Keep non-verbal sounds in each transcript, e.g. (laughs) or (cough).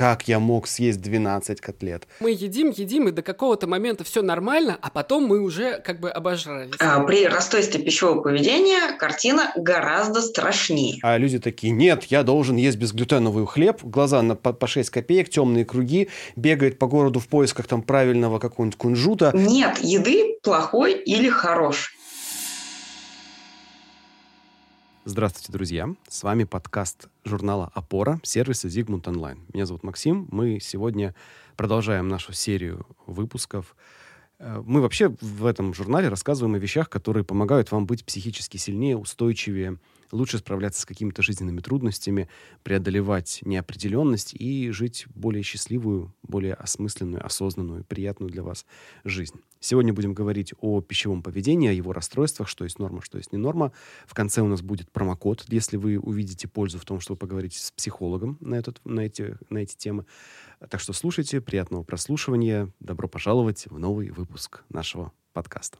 как я мог съесть 12 котлет. Мы едим, едим, и до какого-то момента все нормально, а потом мы уже как бы обожрались. А, при расстройстве пищевого поведения картина гораздо страшнее. А люди такие, нет, я должен есть безглютеновый хлеб, глаза на, по, по 6 копеек, темные круги, бегает по городу в поисках там правильного какого-нибудь кунжута. Нет еды плохой или хороший. Здравствуйте, друзья! С вами подкаст журнала «Опора» сервиса «Зигмунд Онлайн». Меня зовут Максим. Мы сегодня продолжаем нашу серию выпусков. Э, мы вообще в этом журнале рассказываем о вещах, которые помогают вам быть психически сильнее, устойчивее, лучше справляться с какими-то жизненными трудностями, преодолевать неопределенность и жить более счастливую, более осмысленную, осознанную, приятную для вас жизнь. Сегодня будем говорить о пищевом поведении, о его расстройствах, что есть норма, что есть не норма. В конце у нас будет промокод, если вы увидите пользу в том, что вы поговорите с психологом на, этот, на, эти, на эти темы. Так что слушайте, приятного прослушивания. Добро пожаловать в новый выпуск нашего подкаста.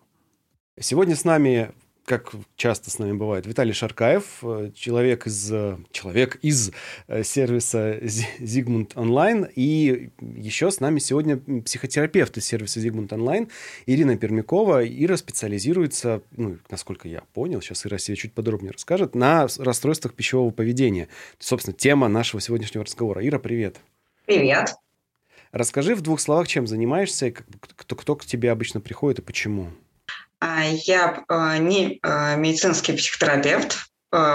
Сегодня с нами как часто с нами бывает, Виталий Шаркаев, э, человек из, э, человек из э, сервиса Зигмунд Онлайн. И еще с нами сегодня психотерапевт из сервиса Зигмунд Онлайн Ирина Пермякова. Ира специализируется, ну, насколько я понял, сейчас Ира себе чуть подробнее расскажет, на расстройствах пищевого поведения. Собственно, тема нашего сегодняшнего разговора. Ира, привет. Привет. Расскажи в двух словах, чем занимаешься, кто, кто к тебе обычно приходит и почему. А, я а, не а, медицинский психотерапевт,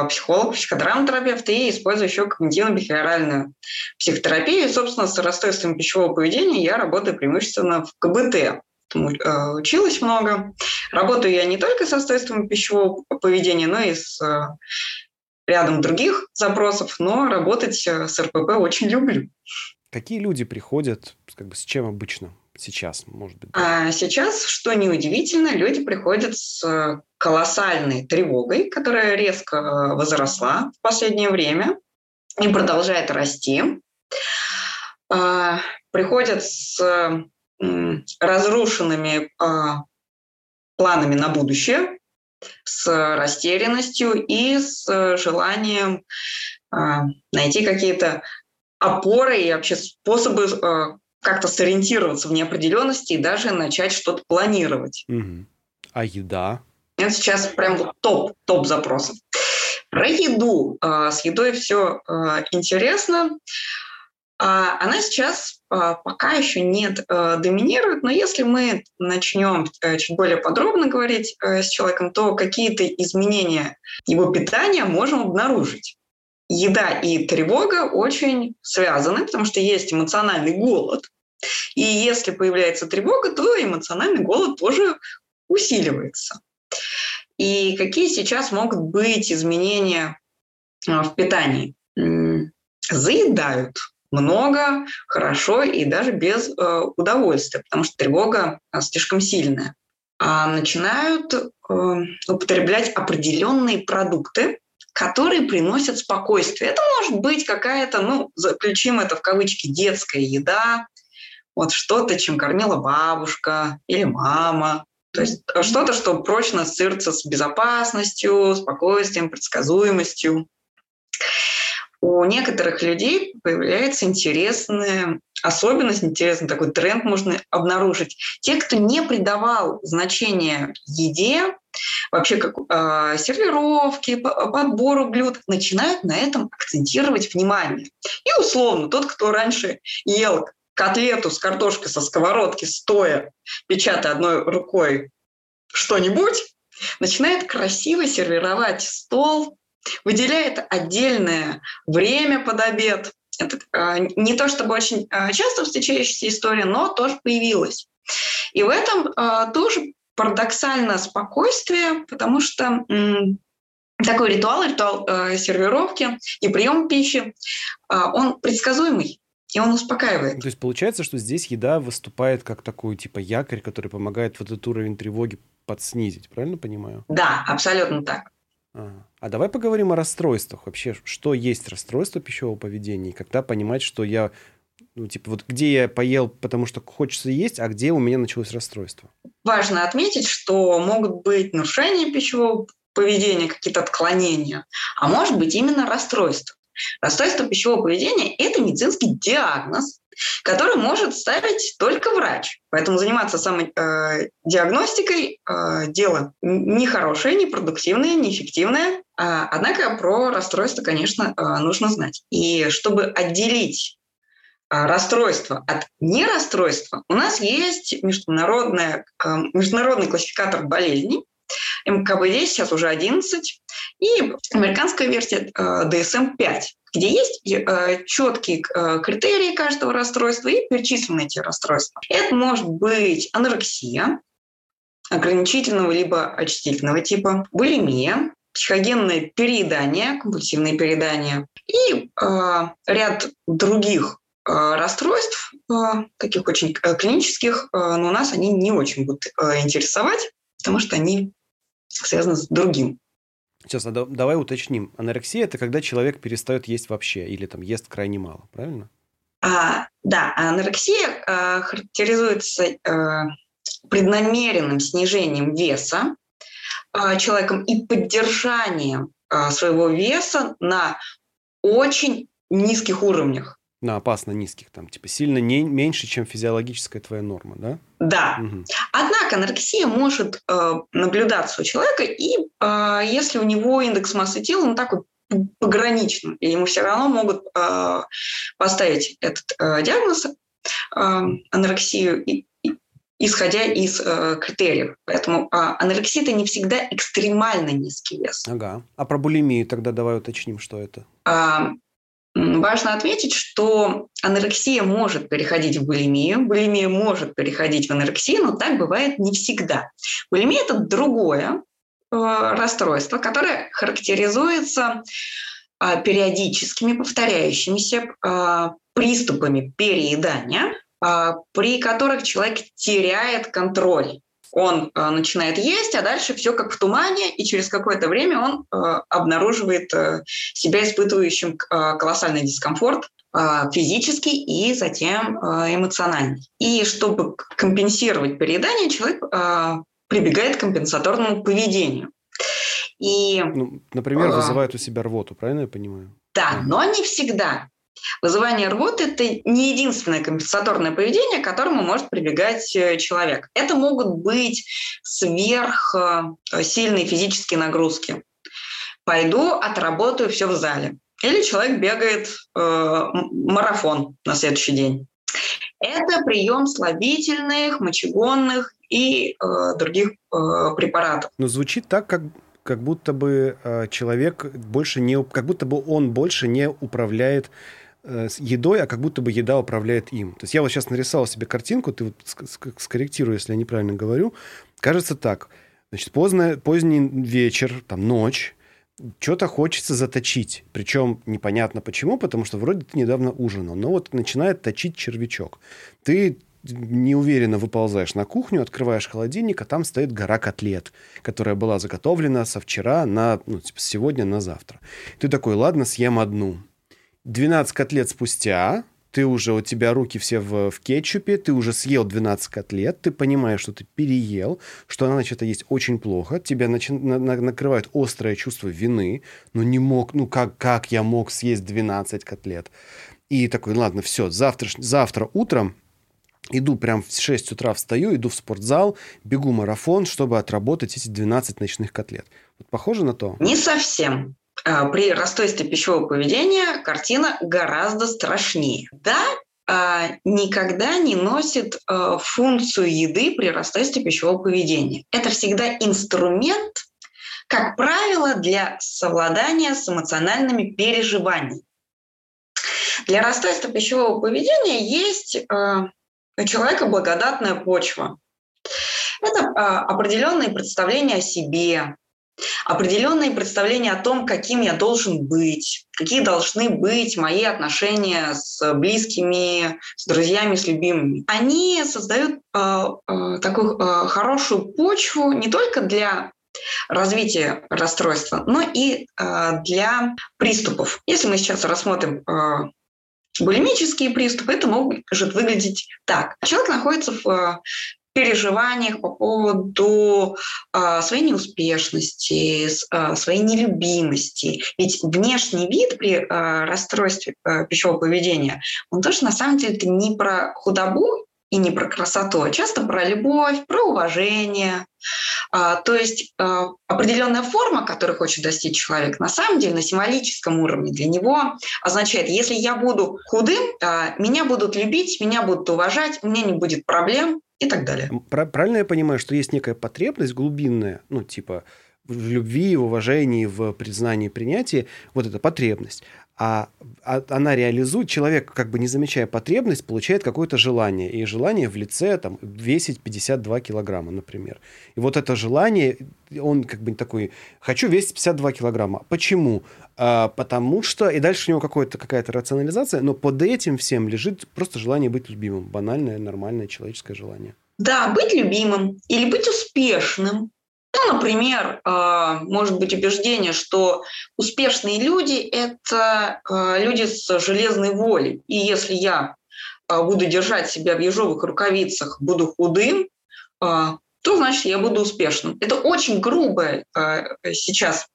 психолог, психодраматерапевт и использую еще когнитивно-бихевиоральную психотерапию. И, собственно, с расстройством пищевого поведения я работаю преимущественно в КБТ. Училась много. Работаю я не только с расстройством пищевого поведения, но и с рядом других запросов, но работать с РПП очень люблю. Какие люди приходят, как бы с чем обычно? Сейчас, может быть? А сейчас, что неудивительно, люди приходят с колоссальной тревогой, которая резко э, возросла в последнее время и продолжает расти. А, приходят с разрушенными а, планами на будущее, с растерянностью и с желанием а, найти какие-то опоры и вообще способы как-то сориентироваться в неопределенности и даже начать что-то планировать. Угу. А еда? Это сейчас прям топ, топ запросов. Про еду. А, с едой все а, интересно. А, она сейчас пока еще не доминирует, но если мы начнем э, чуть более подробно говорить э, с человеком, то какие-то изменения его питания можем обнаружить. Еда и тревога очень связаны, потому что есть эмоциональный голод, и если появляется тревога, то эмоциональный голод тоже усиливается. И какие сейчас могут быть изменения а, в питании? Заедают много, хорошо и даже без э, удовольствия, потому что тревога а, слишком сильная. А начинают э, употреблять определенные продукты, которые приносят спокойствие. Это может быть какая-то, ну, заключим это в кавычки, детская еда, вот что-то, чем кормила бабушка или мама. То есть что-то, что прочно ассоциируется с безопасностью, спокойствием, предсказуемостью. У некоторых людей появляется интересная особенность, интересный такой тренд можно обнаружить. Те, кто не придавал значения еде, вообще как э, сервировке, подбору блюд, начинают на этом акцентировать внимание. И условно, тот, кто раньше ел котлету с картошкой со сковородки стоя, печатая одной рукой что-нибудь, начинает красиво сервировать стол, выделяет отдельное время под обед. Это э, не то чтобы очень э, часто встречающаяся история, но тоже появилась. И в этом э, тоже парадоксально спокойствие, потому что такой ритуал, ритуал э, сервировки и прием пищи, он предсказуемый и он успокаивает. То есть получается, что здесь еда выступает как такой типа якорь, который помогает вот этот уровень тревоги подснизить, правильно понимаю? Да, абсолютно так. А, а давай поговорим о расстройствах. Вообще, что есть расстройство пищевого поведения, и когда понимать, что я, ну, типа, вот где я поел, потому что хочется есть, а где у меня началось расстройство? Важно отметить, что могут быть нарушения пищевого поведения, какие-то отклонения, а может быть именно расстройство. Расстройство пищевого поведения – это медицинский диагноз, который может ставить только врач. Поэтому заниматься самодиагностикой э, э, дело нехорошее, непродуктивное, неэффективное. А, однако про расстройство, конечно, э, нужно знать. И чтобы отделить расстройство от нерасстройства, у нас есть международная, международный классификатор болезней, МКБ-10, сейчас уже 11, и американская версия DSM-5 где есть э, четкие э, критерии каждого расстройства и перечислены эти расстройства. Это может быть анорексия, ограничительного либо очистительного типа, булимия, психогенное переедание, компульсивное переедание и э, ряд других э, расстройств, э, таких очень э, клинических, э, но нас они не очень будут э, интересовать, потому что они связаны с другим. Сейчас, давай уточним. Анорексия – это когда человек перестает есть вообще или там ест крайне мало, правильно? А, да, анорексия а, характеризуется а, преднамеренным снижением веса а, человеком и поддержанием а, своего веса на очень низких уровнях на опасно низких, там, типа сильно не, меньше, чем физиологическая твоя норма, да? Да. Угу. Однако анорексия может э, наблюдаться у человека, и э, если у него индекс массы тела, он такой пограничный, и ему все равно могут э, поставить этот э, диагноз э, анорексию, и, и, исходя из э, критериев. Поэтому э, анорексия – это не всегда экстремально низкий вес. Ага. А про булимию тогда давай уточним, что это. Э, Важно отметить, что анорексия может переходить в булимию, булимия может переходить в анорексию, но так бывает не всегда. Булимия – это другое э, расстройство, которое характеризуется э, периодическими повторяющимися э, приступами переедания, э, при которых человек теряет контроль он э, начинает есть, а дальше все как в тумане, и через какое-то время он э, обнаруживает э, себя испытывающим э, колоссальный дискомфорт э, физический и затем э, эмоциональный. И чтобы компенсировать переедание, человек э, прибегает к компенсаторному поведению. И, ну, например, вызывает у себя рвоту, правильно я понимаю? Да, но не всегда. Вызывание рвоты – это не единственное компенсаторное поведение, к которому может прибегать э, человек. Это могут быть сверхсильные э, физические нагрузки. Пойду, отработаю все в зале. Или человек бегает э, марафон на следующий день. Это прием слабительных, мочегонных и э, других э, препаратов. Но звучит так, как как будто бы э, человек больше не, как будто бы он больше не управляет с едой, а как будто бы еда управляет им. То есть я вот сейчас нарисовал себе картинку, ты вот скорректируй, если я неправильно говорю. Кажется так. Значит, поздно, поздний вечер, там, ночь, что-то хочется заточить. Причем непонятно почему, потому что вроде ты недавно ужинал. Но вот начинает точить червячок. Ты неуверенно выползаешь на кухню, открываешь холодильник, а там стоит гора котлет, которая была заготовлена со вчера на, ну, типа, сегодня на завтра. Ты такой, ладно, съем одну. 12 котлет спустя, ты уже, у тебя руки все в, в кетчупе, ты уже съел 12 котлет, ты понимаешь, что ты переел, что она начала есть очень плохо, тебя начи, на, на, накрывает острое чувство вины, ну не мог, ну как, как я мог съесть 12 котлет? И такой, ладно, все, завтра, завтра утром иду прям в 6 утра встаю, иду в спортзал, бегу марафон, чтобы отработать эти 12 ночных котлет. Вот похоже на то? Не совсем. А, при расстройстве пищевого поведения картина гораздо страшнее. Да, а, никогда не носит а, функцию еды при расстройстве пищевого поведения. Это всегда инструмент, как правило, для совладания с эмоциональными переживаниями. Для расстройства пищевого поведения есть у человека благодатная почва. Это определенные представления о себе, определенные представления о том, каким я должен быть, какие должны быть мои отношения с близкими, с друзьями, с любимыми. Они создают э, э, такую э, хорошую почву не только для развития расстройства, но и э, для приступов. Если мы сейчас рассмотрим э, булимические приступы, это может выглядеть так. Человек находится в переживаниях по поводу а, своей неуспешности, а, своей нелюбимости. Ведь внешний вид при а, расстройстве пищевого поведения, он тоже на самом деле это не про худобу и не про красоту, а часто про любовь, про уважение. То есть определенная форма, которую хочет достичь человек, на самом деле на символическом уровне для него означает, если я буду худым, меня будут любить, меня будут уважать, у меня не будет проблем и так далее. Правильно я понимаю, что есть некая потребность глубинная, ну типа в любви, в уважении, в признании, принятии, вот эта потребность а, а она реализует, человек, как бы не замечая потребность, получает какое-то желание. И желание в лице там, весить 52 килограмма, например. И вот это желание, он как бы такой, хочу весить 52 килограмма. Почему? А, потому что, и дальше у него какая-то рационализация, но под этим всем лежит просто желание быть любимым. Банальное, нормальное человеческое желание. Да, быть любимым или быть успешным, ну, например, а, может быть убеждение, что успешные люди – это а, люди с железной волей. И если я а, буду держать себя в ежовых рукавицах, буду худым, то значит я буду успешным. Это очень грубая сейчас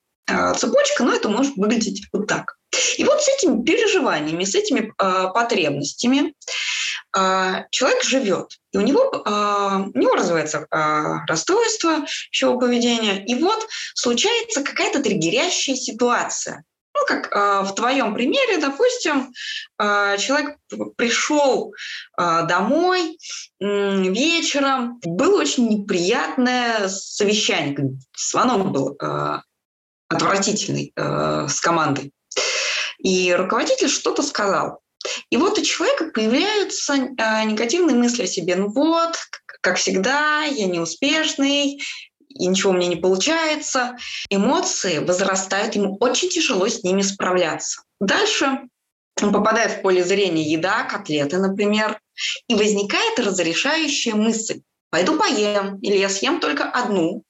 цепочка, но это может выглядеть вот так. И вот с этими переживаниями, с этими потребностями человек живет, и у него, а, у него развивается а, расстройство пищевого поведения, и вот случается какая-то триггерящая ситуация. Ну, как в твоем примере, допустим, человек пришел домой вечером, было очень неприятное совещание, звонок был отвратительный с командой. И руководитель что-то сказал. И вот у человека появляются э, негативные мысли о себе. Ну вот, как всегда, я неуспешный, и ничего мне не получается. Эмоции возрастают, ему очень тяжело с ними справляться. Дальше он попадает в поле зрения еда, котлеты, например, и возникает разрешающая мысль. Пойду поем, или я съем только одну,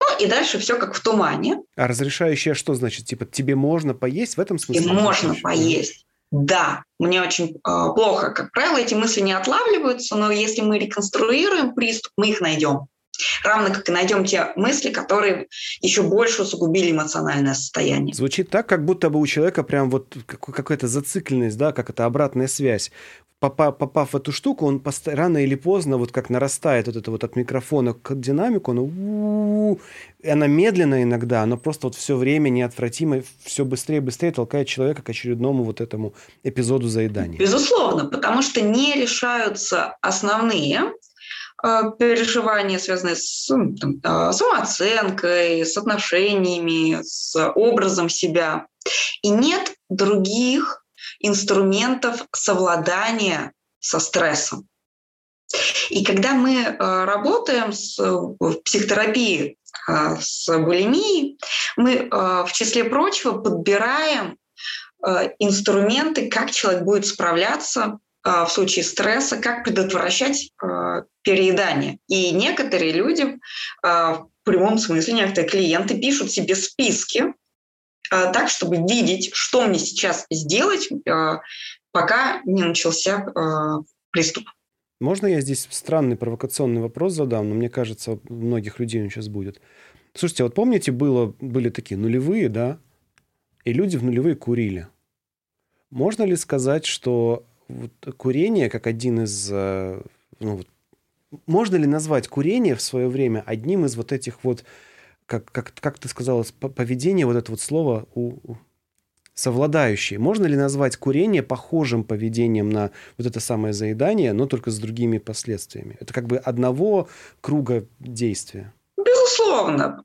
ну и дальше все как в тумане. А разрешающее что значит? Типа тебе можно поесть в этом смысле? И можно поесть. Да, мне очень э, плохо. Как правило, эти мысли не отлавливаются, но если мы реконструируем приступ, мы их найдем. Равно как и найдем те мысли, которые еще больше усугубили эмоциональное состояние. Звучит так, как будто бы у человека прям вот какая-то зацикленность, да, как это обратная связь попав, в эту штуку, он рано или поздно, вот как нарастает вот это вот от микрофона к динамику, оно, она медленно иногда, но просто вот все время неотвратимо, все быстрее и быстрее толкает человека к очередному вот этому эпизоду заедания. Безусловно, потому что не решаются основные э, переживания, связанные с там, э, самооценкой, с отношениями, с образом себя. И нет других инструментов совладания со стрессом. И когда мы э, работаем с, в психотерапии э, с булимией, мы э, в числе прочего подбираем инструменты, как человек будет справляться в случае стресса, как предотвращать переедание. И некоторые люди, в прямом смысле, некоторые клиенты пишут себе списки Э, так, чтобы видеть, что мне сейчас сделать, э, пока не начался э, приступ. Можно я здесь странный провокационный вопрос задам, но мне кажется, у многих людей он сейчас будет. Слушайте, вот помните, было, были такие нулевые, да, и люди в нулевые курили. Можно ли сказать, что вот курение как один из... Ну, вот, можно ли назвать курение в свое время одним из вот этих вот как, как, как ты сказала, поведение, вот это вот слово у, у, совладающие. Можно ли назвать курение похожим поведением на вот это самое заедание, но только с другими последствиями? Это как бы одного круга действия. Безусловно.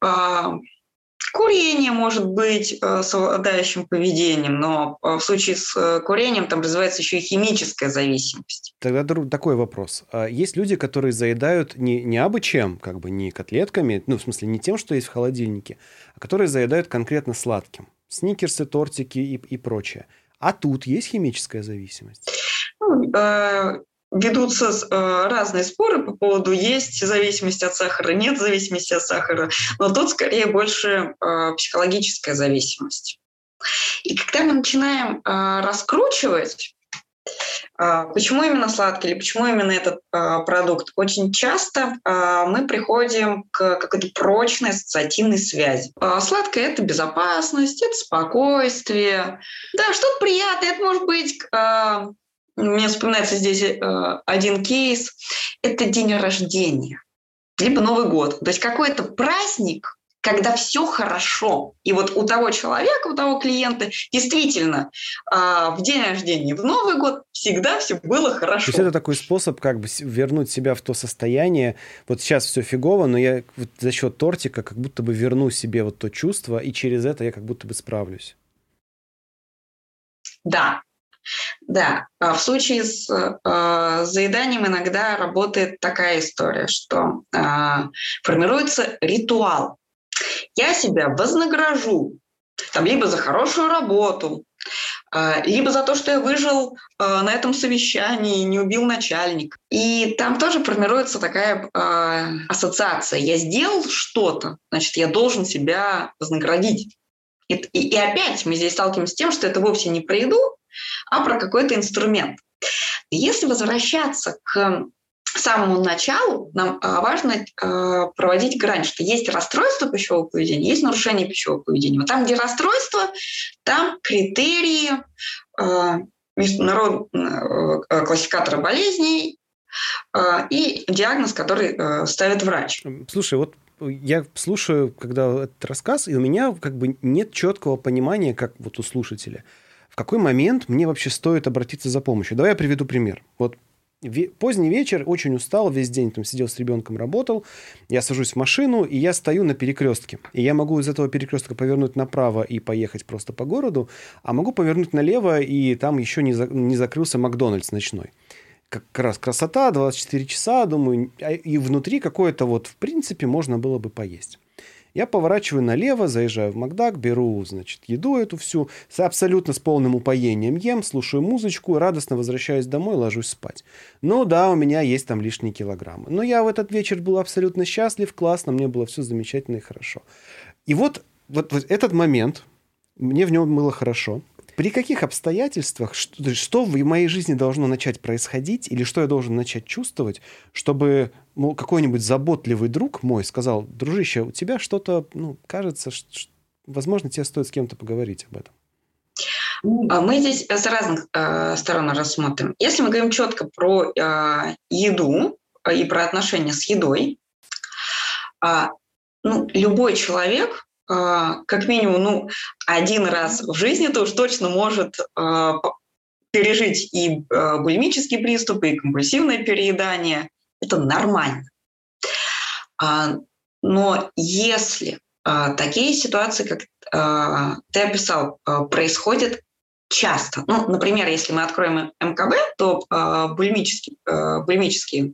Курение может быть э, совладающим поведением, но э, в случае с э, курением там развивается еще и химическая зависимость. Тогда такой вопрос. А есть люди, которые заедают не, не абы чем, как бы не котлетками, ну, в смысле, не тем, что есть в холодильнике, а которые заедают конкретно сладким. Сникерсы, тортики и, и прочее. А тут есть химическая зависимость? Ну, ведутся э, разные споры по поводу есть зависимость от сахара, нет зависимости от сахара, но тут скорее больше э, психологическая зависимость. И когда мы начинаем э, раскручивать почему именно сладкий или почему именно этот продукт? Очень часто мы приходим к какой-то прочной ассоциативной связи. Сладкое – это безопасность, это спокойствие. Да, что-то приятное. Это может быть мне вспоминается здесь один кейс. Это день рождения, либо Новый год. То есть какой-то праздник, когда все хорошо. И вот у того человека, у того клиента действительно а, в день рождения, в Новый год всегда все было хорошо. То есть это такой способ как бы вернуть себя в то состояние. Вот сейчас все фигово, но я вот за счет тортика как будто бы верну себе вот то чувство, и через это я как будто бы справлюсь. Да, да, а в случае с э, заеданием иногда работает такая история, что э, формируется ритуал. Я себя вознагражу там, либо за хорошую работу, а, либо за то, что я выжил а, на этом совещании, не убил начальник. И там тоже формируется такая а, ассоциация. Я сделал что-то, значит, я должен себя вознаградить. И, и, и опять мы здесь сталкиваемся с тем, что это вовсе не про еду, а про какой-то инструмент. Если возвращаться к самому началу нам а, важно а, проводить грань, что есть расстройство пищевого поведения, есть нарушение пищевого поведения. Вот там, где расстройство, там критерии а, международного классификатора болезней и диагноз, который ставит врач. Слушай, вот я слушаю, когда этот рассказ, и у меня как бы нет четкого понимания, как вот у слушателя, в какой момент мне вообще стоит обратиться за помощью. Давай я приведу пример. Вот Поздний вечер, очень устал, весь день там сидел с ребенком, работал. Я сажусь в машину, и я стою на перекрестке. И я могу из этого перекрестка повернуть направо и поехать просто по городу, а могу повернуть налево, и там еще не, за, не закрылся Макдональдс ночной. Как раз красота, 24 часа, думаю, а, и внутри какое-то вот, в принципе, можно было бы поесть. Я поворачиваю налево, заезжаю в Макдак, беру, значит, еду эту всю, с абсолютно с полным упоением ем, слушаю музычку, радостно возвращаюсь домой, ложусь спать. Ну да, у меня есть там лишние килограммы. Но я в этот вечер был абсолютно счастлив, классно, мне было все замечательно и хорошо. И вот, вот, вот этот момент, мне в нем было хорошо. При каких обстоятельствах, что, что в моей жизни должно начать происходить, или что я должен начать чувствовать, чтобы ну, какой-нибудь заботливый друг мой сказал, дружище, у тебя что-то, ну, кажется, что, возможно, тебе стоит с кем-то поговорить об этом. А мы здесь с разных э, сторон рассмотрим. Если мы говорим четко про э, еду и про отношения с едой, э, ну, любой человек а, как минимум, ну, один раз в жизни то уж точно может а, пережить и а, булимические приступы, и компульсивное переедание. Это нормально. Но если такие ситуации, как ты описал, происходят часто. Ну, например, если мы откроем МКБ, то булимические, булимические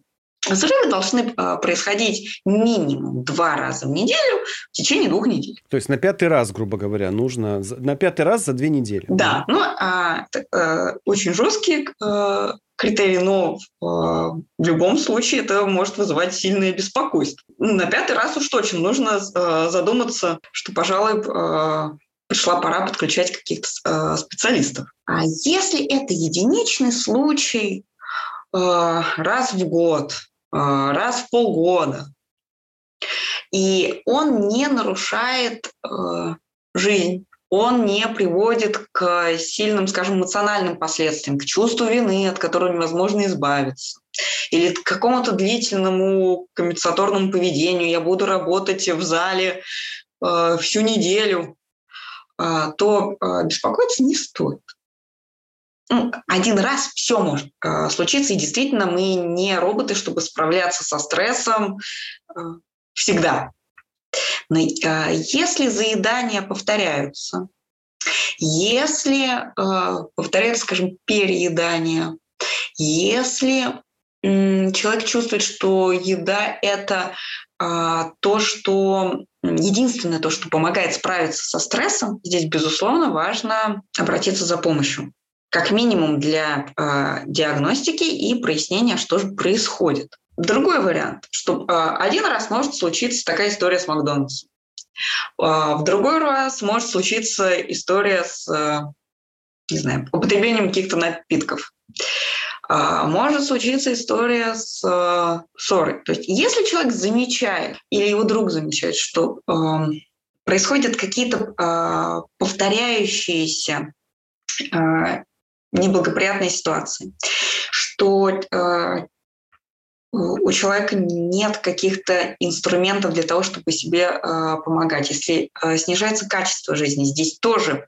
Взрывы должны а, происходить минимум два раза в неделю в течение двух недель. То есть на пятый раз, грубо говоря, нужно на пятый раз за две недели. Да, ну а, а, очень жесткие а, критерии, но а, в любом случае это может вызывать сильное беспокойство. Ну, на пятый раз уж точно нужно а, задуматься, что, пожалуй, а, пришла пора подключать каких-то специалистов. А если это единичный случай, раз в год, раз в полгода. И он не нарушает э, жизнь, он не приводит к сильным, скажем, эмоциональным последствиям, к чувству вины, от которого невозможно избавиться, или к какому-то длительному компенсаторному поведению. Я буду работать в зале э, всю неделю, э, то э, беспокоиться не стоит ну, один раз все может э, случиться, и действительно мы не роботы, чтобы справляться со стрессом э, всегда. Но э, если заедания повторяются, если э, повторяется, скажем, переедание, если человек чувствует, что еда это э, то, что единственное то, что помогает справиться со стрессом, здесь, безусловно, важно обратиться за помощью как минимум для диагностики и прояснения, что же происходит. Другой вариант, что э, один раз может случиться такая история с Макдональдсом. Э, в другой раз может случиться история с, э, не знаю, употреблением каких-то напитков. а, может случиться история с э, ссорой. То есть если человек замечает или его друг замечает, что эм, происходят какие-то э, повторяющиеся э, неблагоприятные ситуации, что у человека нет каких-то инструментов для того, чтобы себе э, помогать. Если э, снижается качество жизни, здесь тоже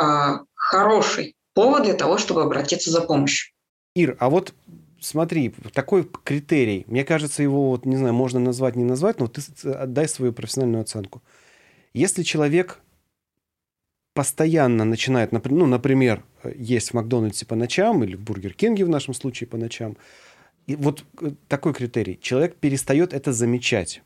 э, хороший повод для того, чтобы обратиться за помощью. Ир, а вот смотри, такой критерий, мне кажется, его, вот, не знаю, можно назвать, не назвать, но ты отдай свою профессиональную оценку. Если человек постоянно начинает, ну, например, есть в Макдональдсе по ночам или в Бургер Кинге в нашем случае по ночам, и вот э, такой критерий. Человек перестает это замечать.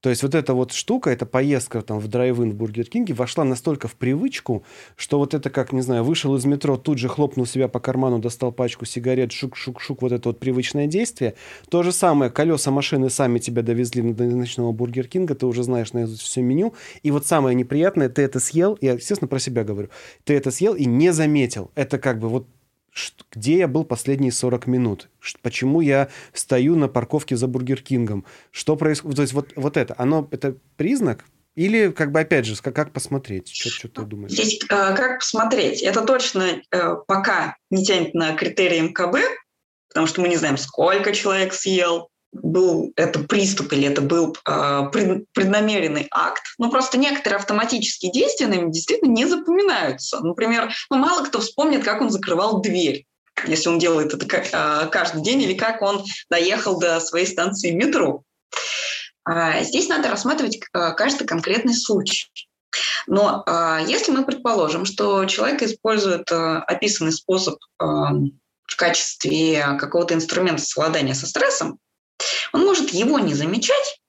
То есть вот эта вот штука, эта поездка там в drive-in в Бургер Кинге вошла настолько в привычку, что вот это как, не знаю, вышел из метро, тут же хлопнул себя по карману, достал пачку сигарет, шук-шук-шук, вот это вот привычное действие. То же самое, колеса машины сами тебя довезли до ночного Бургер Кинга, ты уже знаешь наизусть все меню. И вот самое неприятное, ты это съел, я, естественно, про себя говорю, ты это съел и не заметил. Это как бы вот где я был последние 40 минут, почему я стою на парковке за Бургер Кингом, что происходит, то есть вот, вот это, оно, это признак, или, как бы, опять же, как, как посмотреть? Что, что ты думаешь? Здесь э, как посмотреть? Это точно э, пока не тянет на критерии МКБ, потому что мы не знаем, сколько человек съел, был это приступ или это был э, преднамеренный акт. Ну, просто некоторые автоматические действия нами действительно не запоминаются. Например, ну, мало кто вспомнит, как он закрывал дверь если он делает это э, каждый день, или как он доехал до своей станции метро. А здесь надо рассматривать каждый конкретный случай. Но если мы предположим, что человек использует описанный способ в качестве какого-то инструмента совладания со стрессом, он может его не замечать,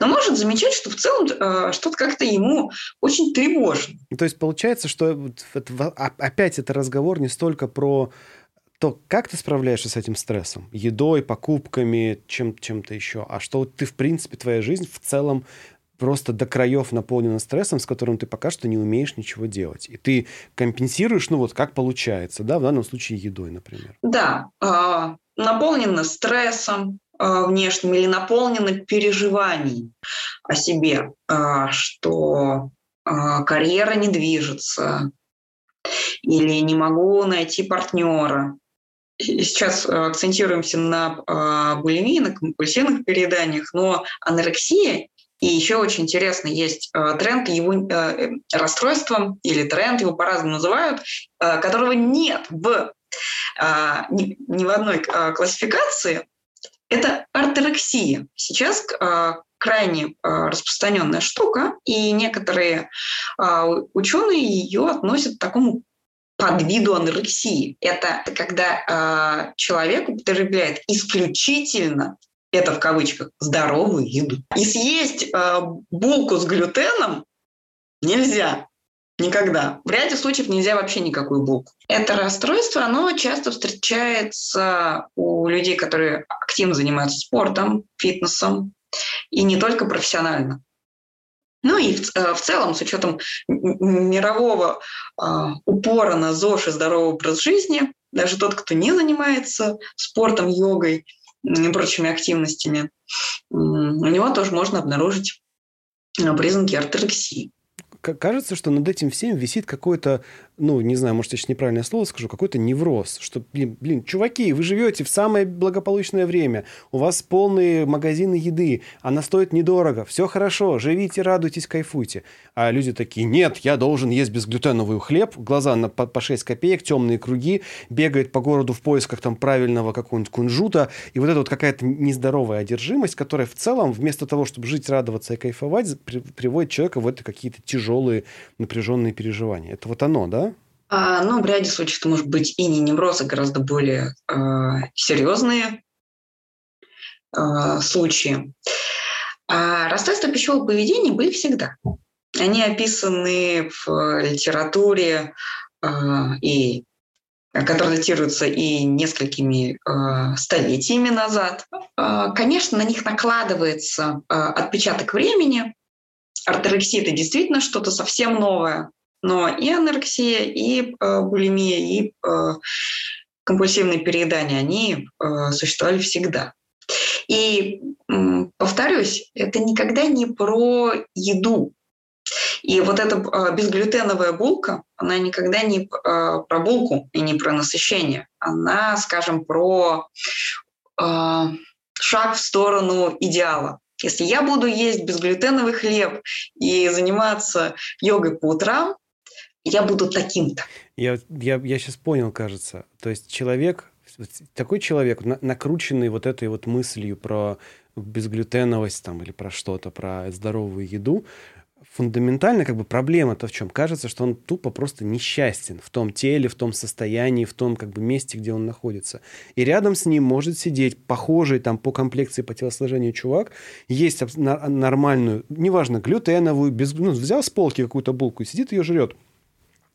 но может замечать, что в целом э, что-то как-то ему очень тревожно. То есть получается, что опять это разговор не столько про то, как ты справляешься с этим стрессом? Едой, покупками, чем, чем-то еще. А что ты, в принципе, твоя жизнь в целом просто до краев наполнена стрессом, с которым ты пока что не умеешь ничего делать. И ты компенсируешь, ну вот как получается, да, в данном случае едой, например. Да, э, наполнена стрессом, внешним или наполнена переживаний о себе, э, что э, карьера не движется или не могу найти партнера. Сейчас акцентируемся на булимии, на компульсивных перееданиях, но анорексия и еще очень интересно, есть тренд его э, расстройства или тренд, его по-разному называют, которого нет в, ни, ни в одной классификации, это орторексия. Сейчас а, крайне а, распространенная штука, и некоторые а, ученые ее относят к такому подвиду анорексии. Это когда человек употребляет исключительно это в кавычках, здоровую еду. И съесть э, булку с глютеном нельзя. Никогда. В ряде случаев нельзя вообще никакую булку. Это расстройство, оно часто встречается у людей, которые активно занимаются спортом, фитнесом, и не только профессионально. Ну и в, э, в целом, с учетом мирового э, упора на ЗОЖ и здоровый образ жизни, даже тот, кто не занимается спортом, йогой и прочими активностями, у него тоже можно обнаружить э, признаки орторексии кажется, что над этим всем висит какой-то ну, не знаю, может, я сейчас неправильное слово скажу, какой-то невроз, что, блин, блин, чуваки, вы живете в самое благополучное время, у вас полные магазины еды, она стоит недорого, все хорошо, живите, радуйтесь, кайфуйте. А люди такие, нет, я должен есть безглютеновый хлеб, глаза на, по, по 6 копеек, темные круги, бегает по городу в поисках там правильного какого-нибудь кунжута, и вот это вот какая-то нездоровая одержимость, которая в целом, вместо того, чтобы жить, радоваться и кайфовать, при, приводит человека в это какие-то тяжелые, напряженные переживания. Это вот оно, да? А, ну, в ряде случаев это может быть и не неврозы, гораздо более э, серьезные э, случаи. А расстройства пищевого поведения были всегда. Они описаны в литературе э, и которые датируются и несколькими э, столетиями назад. Э, конечно, на них накладывается э, отпечаток времени. Орторексия – это действительно что-то совсем новое. Но и анорексия, и э, булимия, и э, компульсивные переедания, они э, существовали всегда. И повторюсь, это никогда не про еду. И вот эта э, безглютеновая булка, она никогда не э, про булку и не про насыщение. Она, скажем, про э, шаг в сторону идеала. Если я буду есть безглютеновый хлеб и заниматься йогой по утрам, я буду таким-то. Я, я, я сейчас понял, кажется. То есть человек, такой человек, на, накрученный вот этой вот мыслью про безглютеновость там или про что-то, про здоровую еду, фундаментально как бы проблема-то в чем? Кажется, что он тупо просто несчастен в том теле, в том состоянии, в том как бы месте, где он находится. И рядом с ним может сидеть похожий там по комплекции, по телосложению чувак, есть нормальную, неважно, глютеновую, без, ну, взял с полки какую-то булку и сидит ее жрет.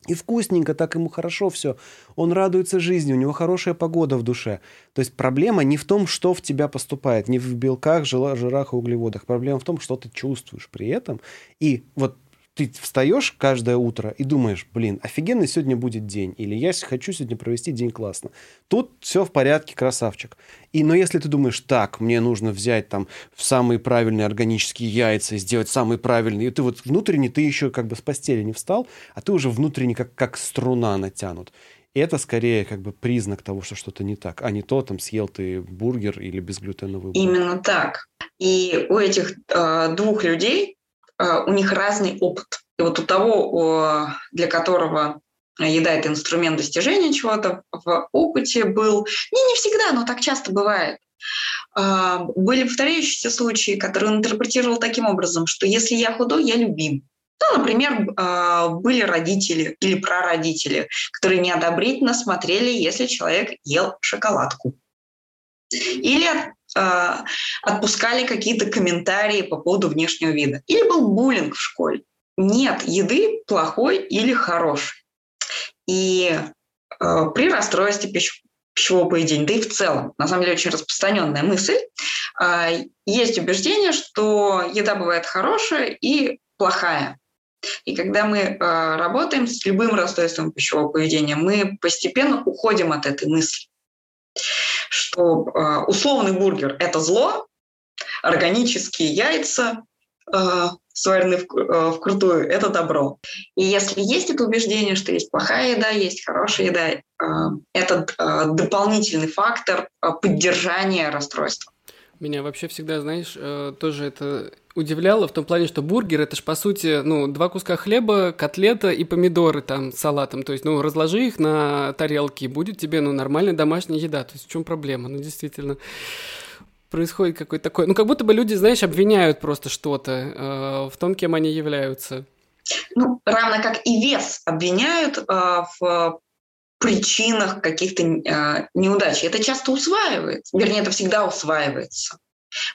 И вкусненько, так ему хорошо все. Он радуется жизни, у него хорошая погода в душе. То есть проблема не в том, что в тебя поступает, не в белках, жирах и углеводах. Проблема в том, что ты чувствуешь при этом. И вот ты встаешь каждое утро и думаешь, блин, офигенный сегодня будет день, или я хочу сегодня провести день классно. Тут все в порядке, красавчик. И, но если ты думаешь, так, мне нужно взять там самые правильные органические яйца и сделать самые правильные, и ты вот внутренне, ты еще как бы с постели не встал, а ты уже внутренне как, как струна натянут. И это скорее как бы признак того, что что-то не так, а не то, там, съел ты бургер или безглютеновый бургер. Именно так. И у этих э, двух людей у них разный опыт. И вот у того, для которого еда – это инструмент достижения чего-то, в опыте был, не, не всегда, но так часто бывает, э, были повторяющиеся случаи, которые он интерпретировал таким образом, что если я худой, я любим. Ну, например, э, были родители или прародители, которые неодобрительно смотрели, если человек ел шоколадку. Или э, отпускали какие-то комментарии по поводу внешнего вида. Или был буллинг в школе. Нет еды плохой или хорошей. И э, при расстройстве пищ пищевого поведения, да и в целом, на самом деле очень распространенная мысль, э, есть убеждение, что еда бывает хорошая и плохая. И когда мы работаем с любым расстройством пищевого поведения, мы постепенно уходим от этой мысли что э, условный бургер – это зло, органические яйца, э, сваренные в, э, вкрутую – это добро. И если есть это убеждение, что есть плохая еда, есть хорошая еда, э, это э, дополнительный фактор поддержания расстройства. Меня вообще всегда, знаешь, э, тоже это удивляло в том плане, что бургер это ж по сути, ну, два куска хлеба, котлета и помидоры там с салатом. То есть, ну, разложи их на тарелке, и будет тебе, ну, нормальная домашняя еда. То есть, в чем проблема? Ну, действительно происходит какой-то такой... Ну, как будто бы люди, знаешь, обвиняют просто что-то э, в том, кем они являются. Ну, равно как и вес обвиняют э, в причинах каких-то э, неудач. Это часто усваивается, вернее, это всегда усваивается.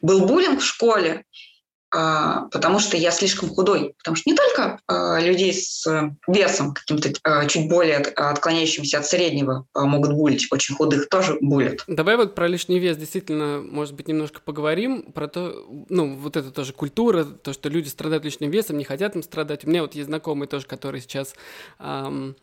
Был буллинг в школе, а, потому что я слишком худой. Потому что не только а, людей с весом каким-то а, чуть более отклоняющимся от среднего могут булить, очень худых тоже булят. Давай вот про лишний вес действительно, может быть, немножко поговорим, про то, ну, вот это тоже культура, то, что люди страдают лишним весом, не хотят им страдать. У меня вот есть знакомые тоже, которые сейчас эм,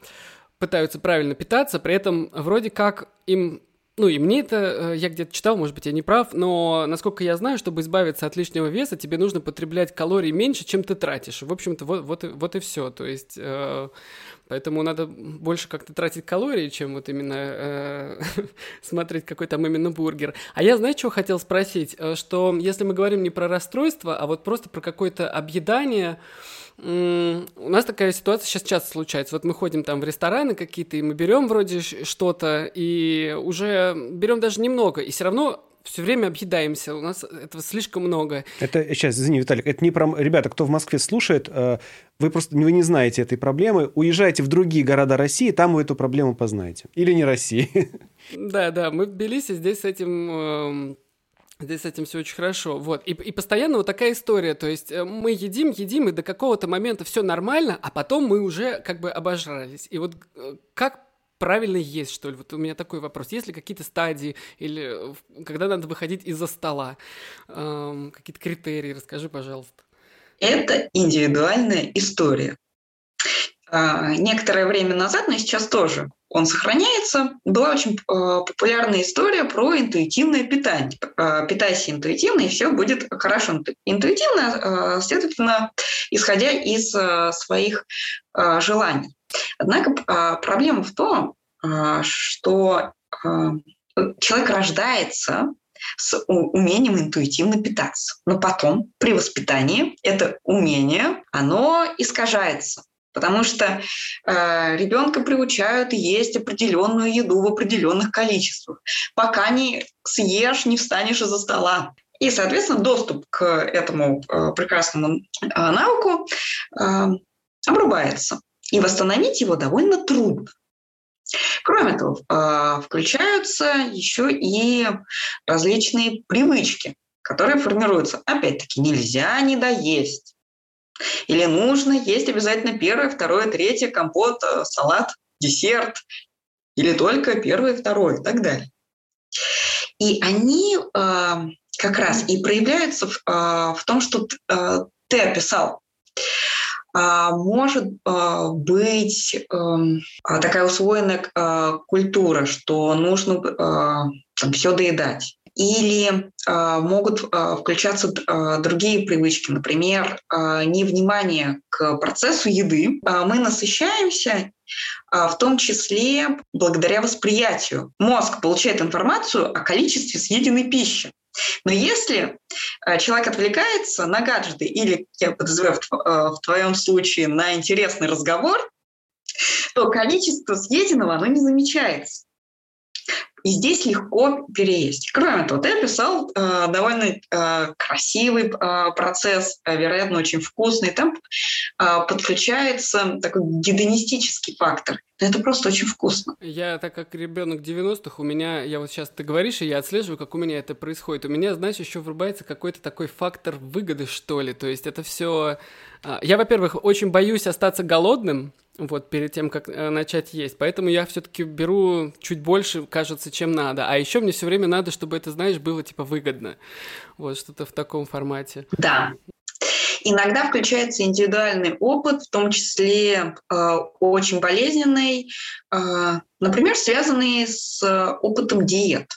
пытаются правильно питаться, при этом вроде как им ну и мне это, э, я где-то читал, может быть, я не прав, но насколько я знаю, чтобы избавиться от лишнего веса, тебе нужно потреблять калорий меньше, чем ты тратишь. В общем-то, вот, вот, вот и все. То есть, э, поэтому надо больше как-то тратить калории, чем вот именно э, (laughs) смотреть какой там именно бургер. А я, знаешь, что хотел спросить? Э, что если мы говорим не про расстройство, а вот просто про какое-то объедание, у нас такая ситуация сейчас часто случается. Вот мы ходим там в рестораны какие-то, и мы берем вроде что-то, и уже берем даже немного, и все равно все время объедаемся. У нас этого слишком много. Это сейчас, извини, Виталик, это не про... Ребята, кто в Москве слушает, э, вы просто вы не знаете этой проблемы. Уезжайте в другие города России, там вы эту проблему познаете. Или не России. (laughs) Да, да, мы в Тбилиси здесь с этим эм, Здесь с этим все очень хорошо. Вот. И, и постоянно вот такая история. То есть э, мы едим, едим, и до какого-то момента все нормально, а потом мы уже как бы обожрались. И вот э, как правильно есть, что ли? Вот у меня такой вопрос. Есть ли какие-то стадии, или э, когда надо выходить из-за стола? Эм, какие-то критерии? Расскажи, пожалуйста. Это индивидуальная история. Некоторое время назад, но сейчас тоже он сохраняется, была очень популярная история про интуитивное питание. Питайся интуитивно, и все будет хорошо. Интуитивно, следовательно, исходя из своих желаний. Однако проблема в том, что человек рождается с умением интуитивно питаться. Но потом при воспитании это умение, оно искажается. Потому что э, ребенка приучают есть определенную еду в определенных количествах. Пока не съешь, не встанешь из-за стола. И, соответственно, доступ к этому э, прекрасному э, навыку э, обрубается. И восстановить его довольно трудно. Кроме того, а, включаются еще и различные привычки, которые формируются. Опять-таки, нельзя не доесть. Или нужно есть обязательно первое, второе, третье, компот, э, салат, десерт. Или только первое, второе и так далее. И они а, как раз и проявляются в, а, в том, что ты описал. А, может а, быть а, такая усвоенная культура, что нужно там, все доедать. Или могут включаться другие привычки, например, невнимание к процессу еды. Мы насыщаемся в том числе благодаря восприятию. Мозг получает информацию о количестве съеденной пищи. Но если э, человек отвлекается на гаджеты или, я подозреваю, в э, твоем случае на интересный разговор, то количество съеденного, оно не замечается. И здесь легко переесть. Кроме того, ты описал э, довольно э, красивый э, процесс, э, вероятно, очень вкусный. Там э, подключается такой гедонистический фактор. Это просто очень вкусно. Я, так как ребенок 90-х, у меня, я вот сейчас ты говоришь, и я отслеживаю, как у меня это происходит. У меня, знаешь, еще врубается какой-то такой фактор выгоды, что ли. То есть это все... Э, я, во-первых, очень боюсь остаться голодным, вот перед тем, как э, начать есть. Поэтому я все-таки беру чуть больше, кажется, чем надо. А еще мне все время надо, чтобы это, знаешь, было типа выгодно. Вот что-то в таком формате. Да. Иногда включается индивидуальный опыт, в том числе э, очень болезненный, э, например, связанный с опытом диет.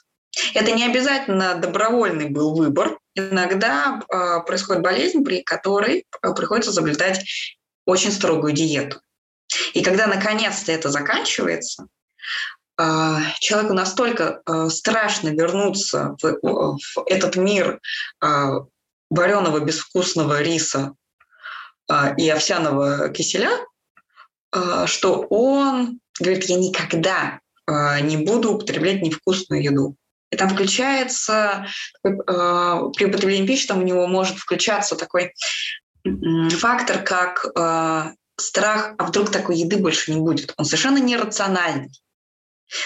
Это не обязательно добровольный был выбор. Иногда э, происходит болезнь, при которой э, приходится соблюдать очень строгую диету. И когда наконец-то это заканчивается, а, человеку настолько а, страшно вернуться в, этот мир а, вареного безвкусного риса и овсяного киселя, что он говорит, я никогда не буду употреблять невкусную еду. И там включается, при употреблении пищи, там у него может включаться такой фактор, как страх, а вдруг такой еды больше не будет. Он совершенно нерациональный.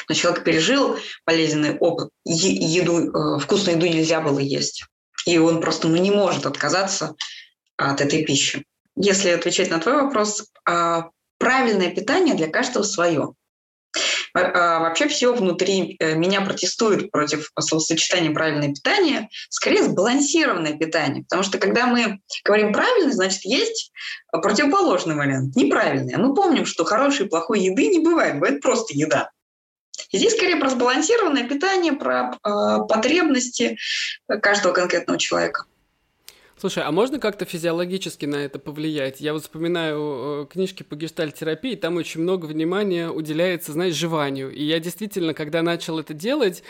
Но человек пережил болезненный опыт, еду, э, вкусную еду нельзя было есть. И он просто ну, не может отказаться от этой пищи. Если отвечать на твой вопрос, а правильное питание для каждого свое. А, вообще все внутри э, меня протестует против словосочетания «правильное питание», скорее сбалансированное питание. Потому что когда мы говорим «правильное», значит, есть противоположный вариант, неправильный. А мы помним, что хорошей и плохой еды не бывает, бывает просто еда. Здесь скорее про сбалансированное питание, про э, потребности каждого конкретного человека. Слушай, а можно как-то физиологически на это повлиять? Я вот вспоминаю э, книжки по гештальтерапии, там очень много внимания уделяется, знаешь, жеванию. И я действительно, когда начал это делать,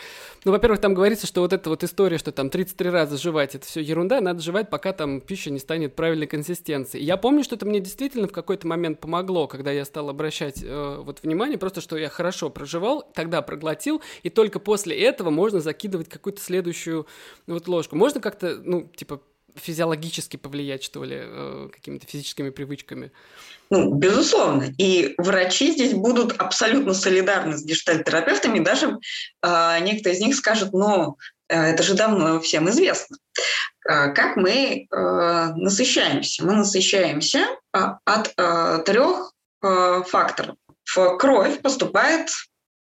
ну, во-первых, там говорится, что вот эта вот история, что там 33 раза жевать, это все ерунда, надо жевать, пока там пища не станет правильной консистенции. И я помню, что это мне действительно в какой-то момент помогло, когда я стал обращать э, вот внимание, просто что я хорошо проживал, тогда проглотил, и только после этого можно закидывать какую-то следующую вот ложку. Можно как-то, ну, типа, физиологически повлиять, что ли, э, какими-то физическими привычками? Ну, безусловно. И врачи здесь будут абсолютно солидарны с гештальтерапевтами. Даже э, некоторые из них скажут, ну, это же давно всем известно. Э, как мы э, насыщаемся? Мы насыщаемся э, от э, трех э, факторов. В кровь поступает,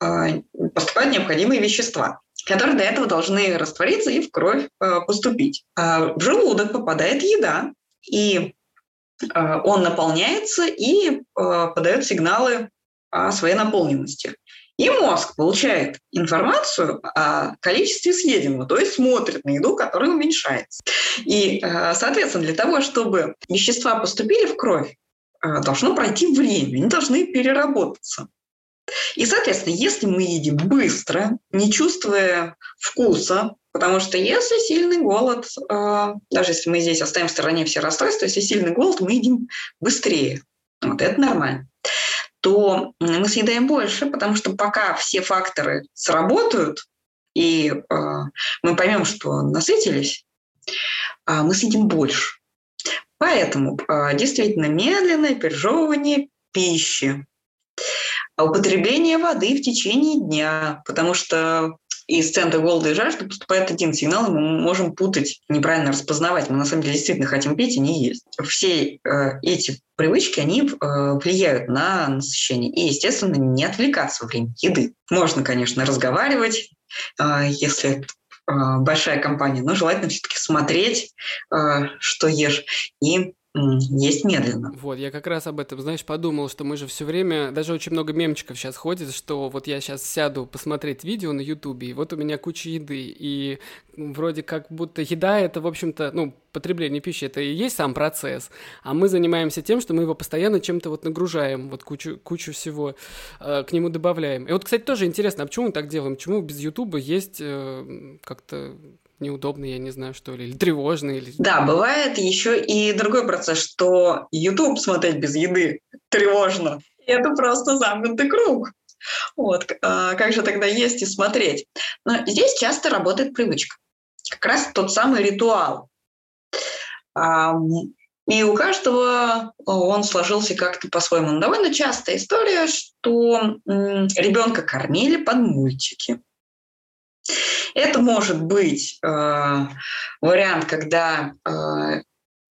э, поступают необходимые вещества которые до этого должны раствориться и в кровь э, поступить. А в желудок попадает еда, и он наполняется и подает сигналы о своей наполненности. И мозг получает информацию о количестве съеденного, то есть смотрит на еду, которая уменьшается. И, соответственно, для того, чтобы вещества поступили в кровь, должно пройти время, они должны переработаться. И, соответственно, если мы едим быстро, не чувствуя вкуса, потому что если сильный голод, э, даже если мы здесь оставим в стороне все расстройства, если сильный голод, мы едим быстрее. Вот это нормально то мы съедаем больше, потому что пока все факторы сработают, и э, мы поймем, что насытились, э, мы съедим больше. Поэтому э, действительно медленное пережевывание пищи, употребление воды в течение дня, потому что из центра голода и жажды поступает один сигнал, и мы можем путать, неправильно распознавать. Мы на самом деле действительно хотим пить и не есть. Все э, эти привычки, они э, влияют на насыщение. И, естественно, не отвлекаться во время еды. Можно, конечно, разговаривать, э, если э, большая компания, но желательно все-таки смотреть, э, что ешь, и есть медленно. Вот, я как раз об этом, знаешь, подумал, что мы же все время, даже очень много мемчиков сейчас ходит, что вот я сейчас сяду посмотреть видео на Ютубе, и вот у меня куча еды, и вроде как будто еда это, в общем-то, ну, потребление пищи, это и есть сам процесс, а мы занимаемся тем, что мы его постоянно чем-то вот нагружаем, вот кучу, кучу всего э, к нему добавляем. И вот, кстати, тоже интересно, а почему мы так делаем? Почему без Ютуба есть э, как-то неудобно, я не знаю, что ли, или тревожно. Или... Да, бывает еще и другой процесс, что YouTube смотреть без еды тревожно. Это просто замкнутый круг. Вот, а как же тогда есть и смотреть? Но здесь часто работает привычка. Как раз тот самый ритуал. И у каждого он сложился как-то по-своему. Но довольно частая история, что ребенка кормили под мультики. Это может быть э, вариант, когда э,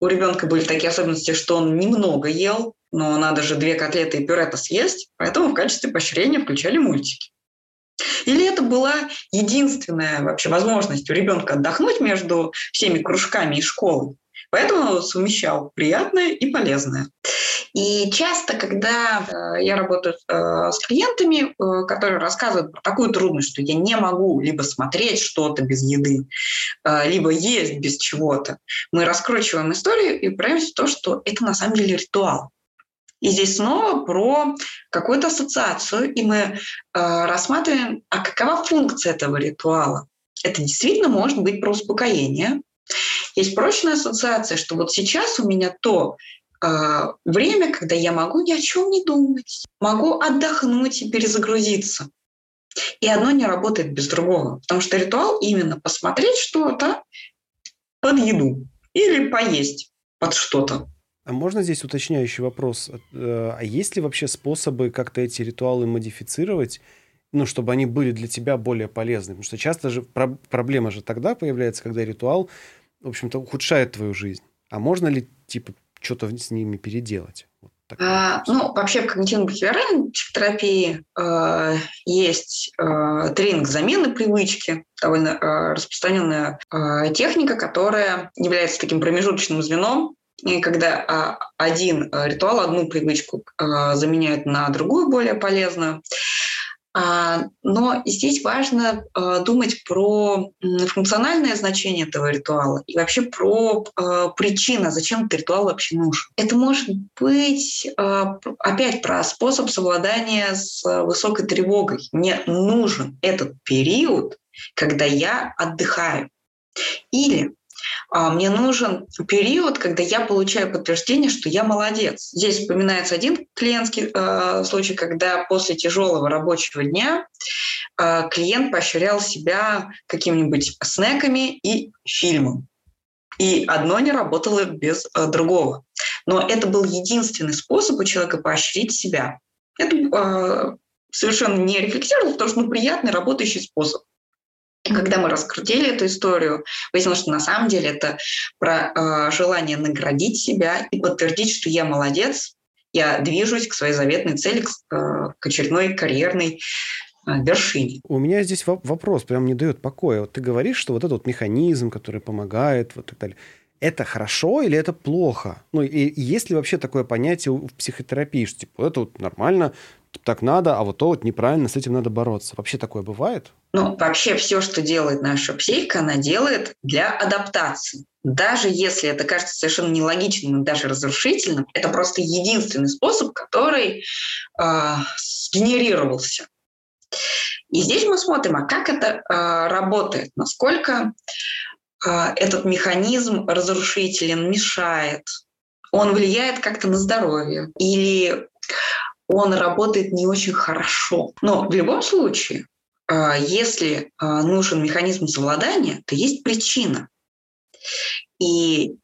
у ребенка были такие особенности, что он немного ел, но надо же две котлеты и пюре съесть, поэтому в качестве поощрения включали мультики. Или это была единственная вообще возможность у ребенка отдохнуть между всеми кружками и школой. Поэтому совмещал приятное и полезное. И часто, когда э, я работаю э, с клиентами, э, которые рассказывают про такую трудность, что я не могу либо смотреть что-то без еды, либо есть без чего-то, мы раскручиваем историю и упираемся в то, что это на самом деле ритуал. И здесь снова про какую-то ассоциацию, и мы рассматриваем, а какова функция этого ритуала. Это действительно может быть про успокоение, есть прочная ассоциация, что вот сейчас у меня то э, время, когда я могу ни о чем не думать, могу отдохнуть и перезагрузиться. И одно не работает без другого, потому что ритуал именно посмотреть что-то под еду или поесть под что-то. А можно здесь уточняющий вопрос? Э, а есть ли вообще способы как-то эти ритуалы модифицировать, ну, чтобы они были для тебя более полезны? Потому что часто же проблема же тогда появляется, когда ритуал в общем-то, ухудшает твою жизнь. А можно ли, типа, что-то с ними переделать? Вот а, ну, вообще в когнитивно-бихевиоральной психотерапии э, есть э, тренинг замены привычки, довольно э, распространенная э, техника, которая является таким промежуточным звеном, и когда э, один ритуал, одну привычку э, заменяют на другую, более полезную. А, но здесь важно а, думать про функциональное значение этого ритуала и вообще про а, причину, зачем этот ритуал вообще нужен. Это может быть опять про способ совладания с высокой тревогой. Мне нужен этот период, когда я отдыхаю. Или мне нужен период, когда я получаю подтверждение, что я молодец. Здесь вспоминается один клиентский э, случай, когда после тяжелого рабочего дня э, клиент поощрял себя какими-нибудь снеками и фильмом. И одно не работало без э, другого. Но это был единственный способ у человека поощрить себя. Это э, совершенно не рефлексировал, потому что ну, приятный работающий способ. И когда мы раскрутили эту историю, выяснилось, что на самом деле это про э, желание наградить себя и подтвердить, что я молодец, я движусь к своей заветной цели, к, э, к очередной карьерной э, вершине. У меня здесь вопрос, прям не дает покоя. Вот ты говоришь, что вот этот вот механизм, который помогает, вот так далее, это хорошо или это плохо? Ну, и, есть ли вообще такое понятие в психотерапии, что типа это вот нормально, так надо, а вот то вот неправильно, с этим надо бороться. Вообще такое бывает? Ну, вообще все, что делает наша психика, она делает для адаптации. Даже если это кажется совершенно нелогичным и даже разрушительным, это просто единственный способ, который э, сгенерировался. И здесь мы смотрим, а как это э, работает, насколько э, этот механизм разрушителен, мешает, он влияет как-то на здоровье или он работает не очень хорошо. Но в любом случае, а, если а, нужен механизм совладания, то есть причина. И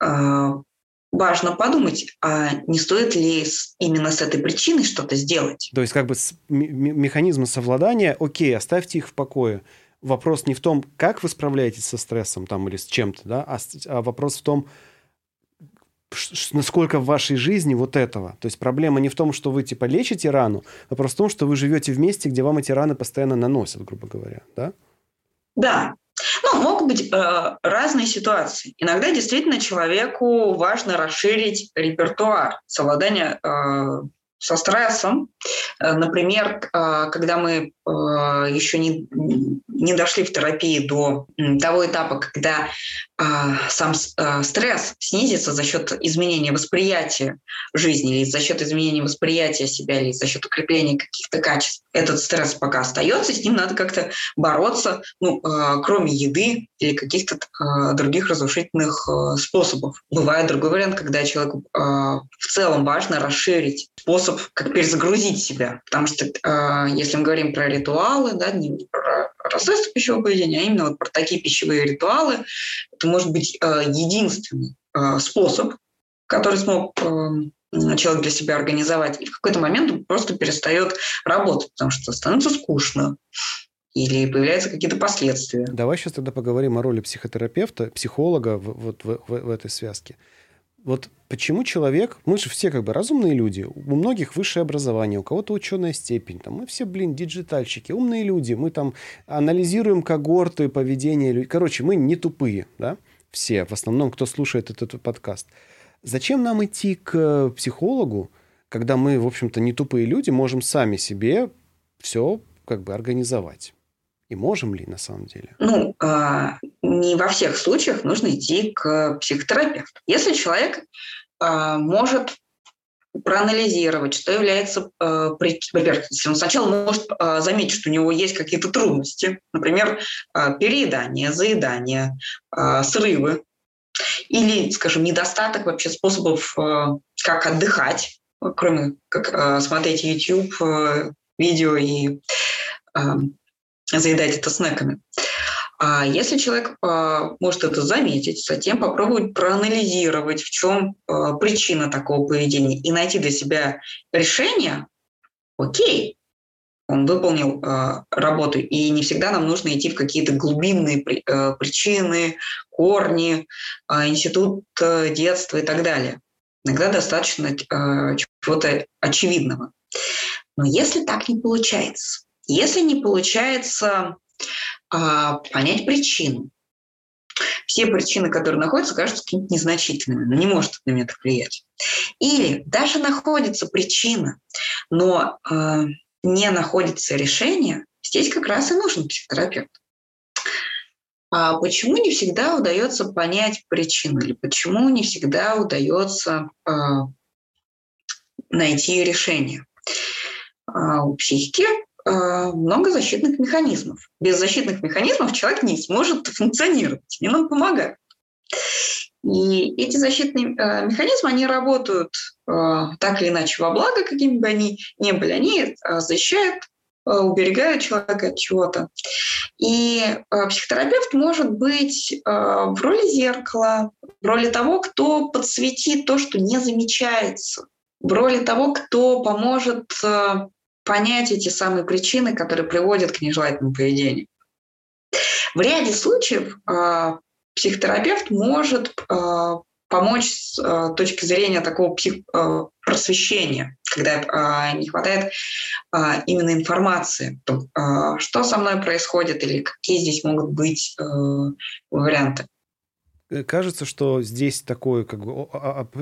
а, важно подумать, а не стоит ли именно с этой причиной что-то сделать. То есть как бы механизмы совладания, окей, оставьте их в покое. Вопрос не в том, как вы справляетесь со стрессом там, или с чем-то, да, а, а вопрос в том, насколько в вашей жизни вот этого. То есть проблема не в том, что вы типа лечите рану, а просто в том, что вы живете в месте, где вам эти раны постоянно наносят, грубо говоря, да? Да. Ну, могут быть э, разные ситуации. Иногда действительно человеку важно расширить репертуар совладания э, со стрессом. Э, например, э, когда мы э, еще не, не дошли в терапии до того этапа, когда сам стресс снизится за счет изменения восприятия жизни или за счет изменения восприятия себя или за счет укрепления каких-то качеств. Этот стресс пока остается, с ним надо как-то бороться, ну, кроме еды или каких-то других разрушительных способов. Бывает другой вариант, когда человеку в целом важно расширить способ, как перезагрузить себя. Потому что если мы говорим про ритуалы, да, не про расстройство пищевого поведения, а именно вот про такие пищевые ритуалы. Это может быть э, единственный э, способ, который смог э, человек для себя организовать. И в какой-то момент он просто перестает работать, потому что становится скучно или появляются какие-то последствия. Давай сейчас тогда поговорим о роли психотерапевта, психолога в, вот в, в, в этой связке вот почему человек, мы же все как бы разумные люди, у многих высшее образование, у кого-то ученая степень, там, мы все, блин, диджитальщики, умные люди, мы там анализируем когорты поведения людей. Короче, мы не тупые, да, все, в основном, кто слушает этот, этот подкаст. Зачем нам идти к психологу, когда мы, в общем-то, не тупые люди, можем сами себе все как бы организовать? И можем ли на самом деле? Ну, а, не во всех случаях нужно идти к психотерапевту. Если человек а, может проанализировать, что является э, во-первых, он сначала может э, заметить, что у него есть какие-то трудности, например, э, переедание, заедание, э, срывы, или, скажем, недостаток вообще способов, э, как отдыхать, кроме как э, смотреть YouTube, э, видео и э, заедать это снеками. А если человек а, может это заметить, затем попробовать проанализировать, в чем а, причина такого поведения и найти для себя решение, окей, он выполнил э, работу, и не всегда нам нужно идти в какие-то глубинные при, э, причины, корни, э, институт э, детства и так далее. Иногда достаточно э, чего-то очевидного. Но если так не получается, если не получается понять причину, все причины, которые находятся, кажутся какими-то незначительными, но не может на меня так влиять. Или даже находится причина, но э, не находится решение, здесь как раз и нужен психотерапевт. А почему не всегда удается понять причину, или почему не всегда удается э, найти решение? Э, у психики много защитных механизмов. Без защитных механизмов человек не сможет (laughs) функционировать, они нам помогают. И эти защитные э, механизмы, они работают э, так или иначе во благо, какими бы они ни были, они защищают, уберегают человека от чего-то. И психотерапевт может быть в роли зеркала, в роли того, кто подсветит то, что не замечается, в роли того, кто поможет понять эти самые причины, которые приводят к нежелательному поведению. В ряде случаев э, психотерапевт может э, помочь с э, точки зрения такого псих, э, просвещения, когда э, не хватает э, именно информации, том, э, что со мной происходит или какие здесь могут быть э, варианты. э, кажется, что здесь такое как бы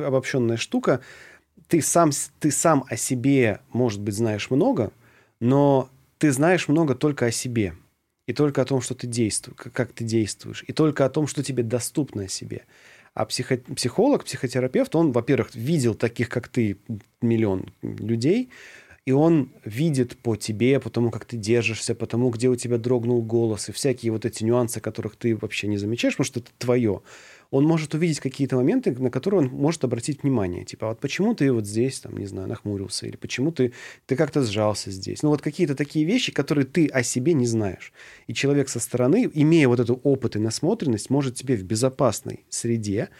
обобщенная штука. Ты сам, ты сам о себе, может быть, знаешь много, но ты знаешь много только о себе. И только о том, что ты действуешь, как ты действуешь. И только о том, что тебе доступно о себе. А психо психолог, психотерапевт, он, во-первых, видел таких, как ты, миллион людей, и он видит по тебе, по тому, как ты держишься, по тому, где у тебя дрогнул голос, и всякие вот эти нюансы, которых ты вообще не замечаешь, потому что это твое он может увидеть какие-то моменты, на которые он может обратить внимание. Типа, «А вот почему ты вот здесь, там, не знаю, нахмурился, или почему ты, ты как-то сжался здесь. Ну, вот какие-то такие вещи, которые ты о себе не знаешь. И человек со стороны, имея вот эту опыт и насмотренность, может тебе в безопасной среде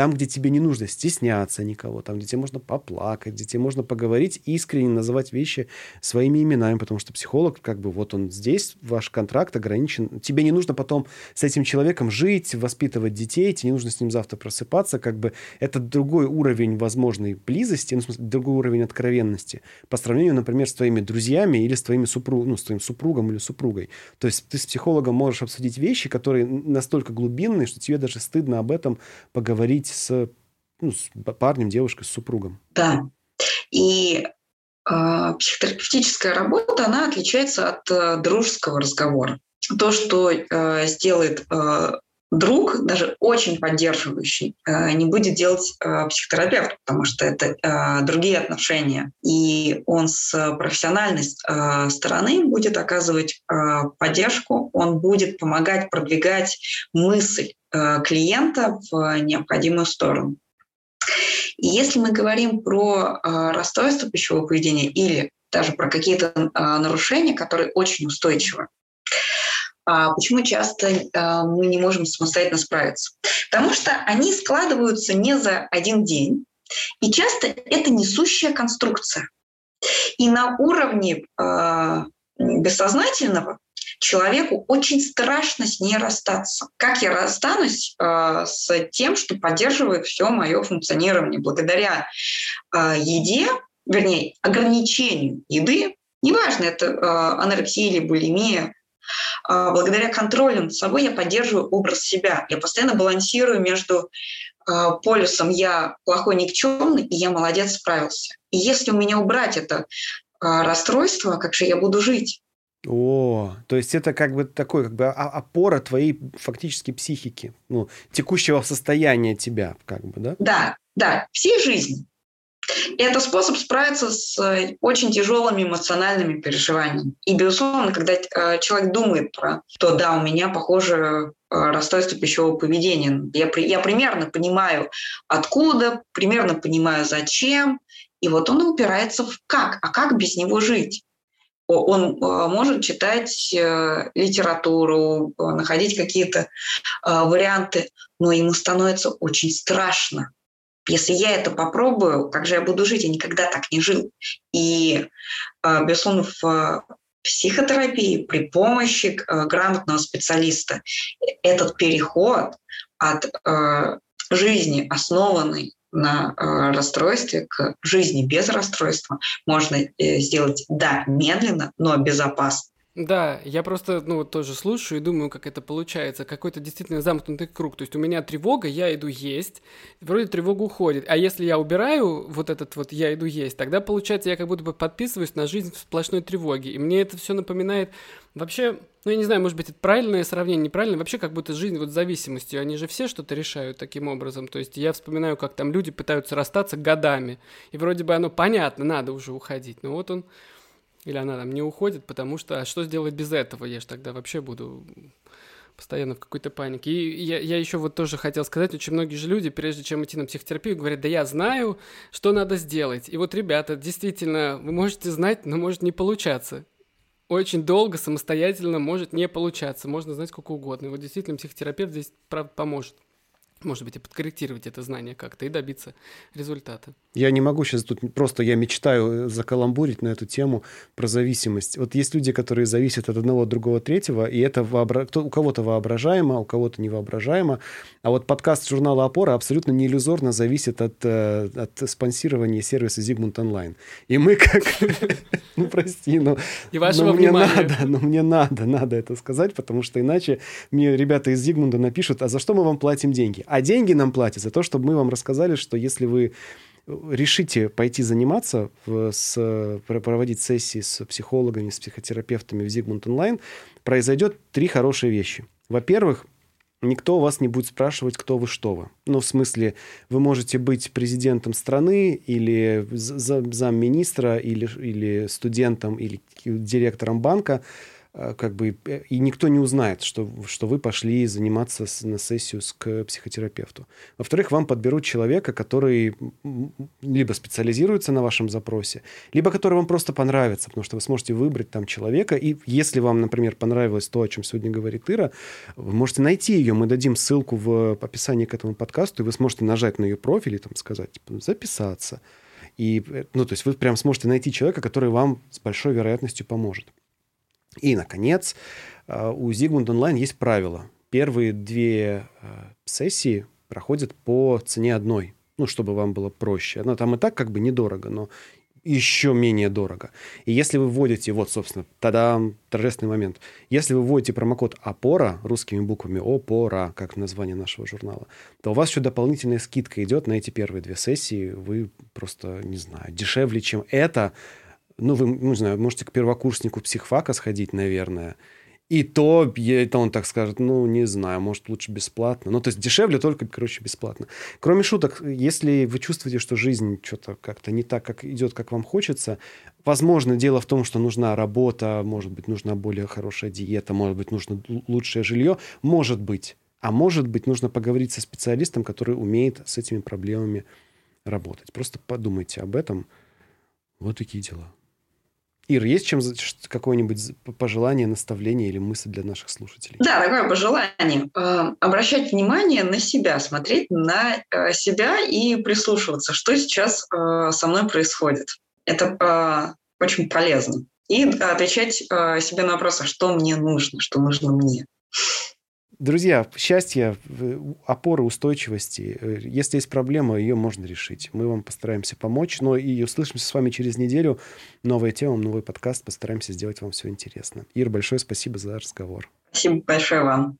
там, где тебе не нужно стесняться никого, там, где тебе можно поплакать, где тебе можно поговорить, искренне называть вещи своими именами, потому что психолог, как бы, вот он здесь, ваш контракт ограничен. Тебе не нужно потом с этим человеком жить, воспитывать детей, тебе не нужно с ним завтра просыпаться, как бы это другой уровень возможной близости, ну, в смысле, другой уровень откровенности по сравнению, например, с твоими друзьями или с твоими супруг, ну, с твоим супругом или супругой. То есть ты с психологом можешь обсудить вещи, которые настолько глубинные, что тебе даже стыдно об этом поговорить говорить с, ну, с парнем, девушкой, с супругом. Да. И э, психотерапевтическая работа, она отличается от э, дружеского разговора. То, что э, сделает э, друг, даже очень поддерживающий, э, не будет делать э, психотерапевт, потому что это э, другие отношения. И он с профессиональной стороны будет оказывать поддержку, он будет помогать продвигать мысль клиента в необходимую сторону. И если мы говорим про э, расстройство пищевого поведения или даже про какие-то э, нарушения, которые очень устойчивы, а почему часто мы не можем самостоятельно справиться? Потому что они складываются не за один день, и часто это несущая конструкция. И на уровне бессознательного человеку очень страшно с ней расстаться. Как я расстанусь э, с тем, что поддерживает все мое функционирование благодаря э, еде, вернее, ограничению еды, неважно, это э, анорексия или булимия, э, благодаря контролю над собой я поддерживаю образ себя. Я постоянно балансирую между полюсом «я плохой, никчемный» и «я молодец, справился». И если у меня убрать это расстройство, как же я буду жить? О, то есть это как бы такой, как бы опора твоей фактически психики, ну, текущего состояния тебя, как бы, да? Да, да, всей жизни. Это способ справиться с э, очень тяжелыми эмоциональными переживаниями. И, безусловно, когда э, человек думает про то, да, у меня, похоже, э, расстройство пищевого поведения, я, я примерно понимаю, откуда, примерно понимаю, зачем, и вот он упирается в как, а как без него жить? Он э, может читать э, литературу, э, находить какие-то варианты, но ему становится очень страшно. Если я это попробую, как же я буду жить? Я никогда так не жил. И, безусловно, в психотерапии при помощи грамотного специалиста этот переход от жизни, основанной на э, расстройстве к жизни без расстройства можно э, сделать, да, медленно, но безопасно. Да, я просто, ну, вот тоже слушаю и думаю, как это получается. Какой-то действительно замкнутый круг. То есть у меня тревога, я иду есть, вроде тревога уходит. А если я убираю вот этот вот «я иду есть», тогда, получается, я как будто бы подписываюсь на жизнь в сплошной тревоге. И мне это все напоминает вообще, ну, я не знаю, может быть, это правильное сравнение, неправильное. Вообще, как будто жизнь вот с зависимостью. Они же все что-то решают таким образом. То есть я вспоминаю, как там люди пытаются расстаться годами. И вроде бы оно понятно, надо уже уходить. Но вот он или она там не уходит, потому что а что сделать без этого? Я же тогда вообще буду постоянно в какой-то панике. И я, я еще вот тоже хотел сказать, очень многие же люди, прежде чем идти на психотерапию, говорят, да я знаю, что надо сделать. И вот, ребята, действительно, вы можете знать, но может не получаться. Очень долго самостоятельно может не получаться. Можно знать сколько угодно. И вот действительно психотерапевт здесь, поможет может быть, и подкорректировать это знание как-то и добиться результата. Я не могу сейчас тут просто, я мечтаю закаламбурить на эту тему про зависимость. Вот есть люди, которые зависят от одного, от другого, третьего, и это вообра... у кого-то воображаемо, у кого-то невоображаемо. А вот подкаст журнала «Опора» абсолютно не иллюзорно зависит от, э, от спонсирования сервиса Zigmund Online. И мы как... (laughs) Ну, прости, но... И вашего мне надо, но мне надо, надо это сказать, потому что иначе мне ребята из Зигмунда напишут, а за что мы вам платим деньги? А деньги нам платят за то, чтобы мы вам рассказали, что если вы решите пойти заниматься, в, с, проводить сессии с психологами, с психотерапевтами в Зигмунд онлайн, произойдет три хорошие вещи. Во-первых, никто вас не будет спрашивать, кто вы, что вы. Ну, в смысле, вы можете быть президентом страны или замминистра, или, или студентом, или директором банка, Э, как бы, э, и никто не узнает, что, что вы пошли заниматься с, на сессию с, к психотерапевту. Во-вторых, вам подберут человека, который либо специализируется на вашем запросе, либо который вам просто понравится, потому что вы сможете выбрать там человека, и если вам, например, понравилось то, о чем сегодня говорит Ира, вы можете найти ее, мы дадим ссылку в описании к этому подкасту, и вы сможете нажать на ее профиль и там сказать, типа, записаться. И, э, ну, то есть вы прям сможете найти человека, который вам с большой вероятностью поможет. И, наконец, э, у Zigmund Online есть правило. Первые две э, сессии проходят по цене одной, ну, чтобы вам было проще. Она там и так как бы недорого, но еще менее дорого. И если вы вводите, вот, собственно, тогда торжественный момент. Если вы вводите промокод ОПОРА русскими буквами ОПОРА, как название нашего журнала, то у вас еще дополнительная скидка идет на эти первые две сессии. Вы просто, не знаю, дешевле, чем это, ну, вы, ну, не знаю, можете к первокурснику психфака сходить, наверное. И то, это он так скажет, ну, не знаю, может, лучше бесплатно. Ну, то есть дешевле только, короче, бесплатно. Кроме шуток, если вы чувствуете, что жизнь что-то как-то не так, как идет, как вам хочется, возможно, дело в том, что нужна работа, может быть, нужна более хорошая диета, может быть, нужно лучшее жилье, может быть. А может быть, нужно поговорить со специалистом, который умеет с этими проблемами работать. Просто подумайте об этом. Вот такие дела. Ир, есть чем какое-нибудь пожелание, наставление или мысль для наших слушателей? Да, такое пожелание. Э, обращать внимание на себя, смотреть на э, себя и прислушиваться, что сейчас э, со мной происходит. Это очень полезно. И отвечать себе на вопрос, а что мне нужно, что нужно мне. Друзья, счастье, опоры, устойчивости. Э, если есть проблема, ее можно решить. Мы вам постараемся помочь. Но и услышимся с вами через неделю. Новая тема, новый подкаст. Постараемся сделать вам все интересно. Ир, большое спасибо за разговор. Спасибо большое вам.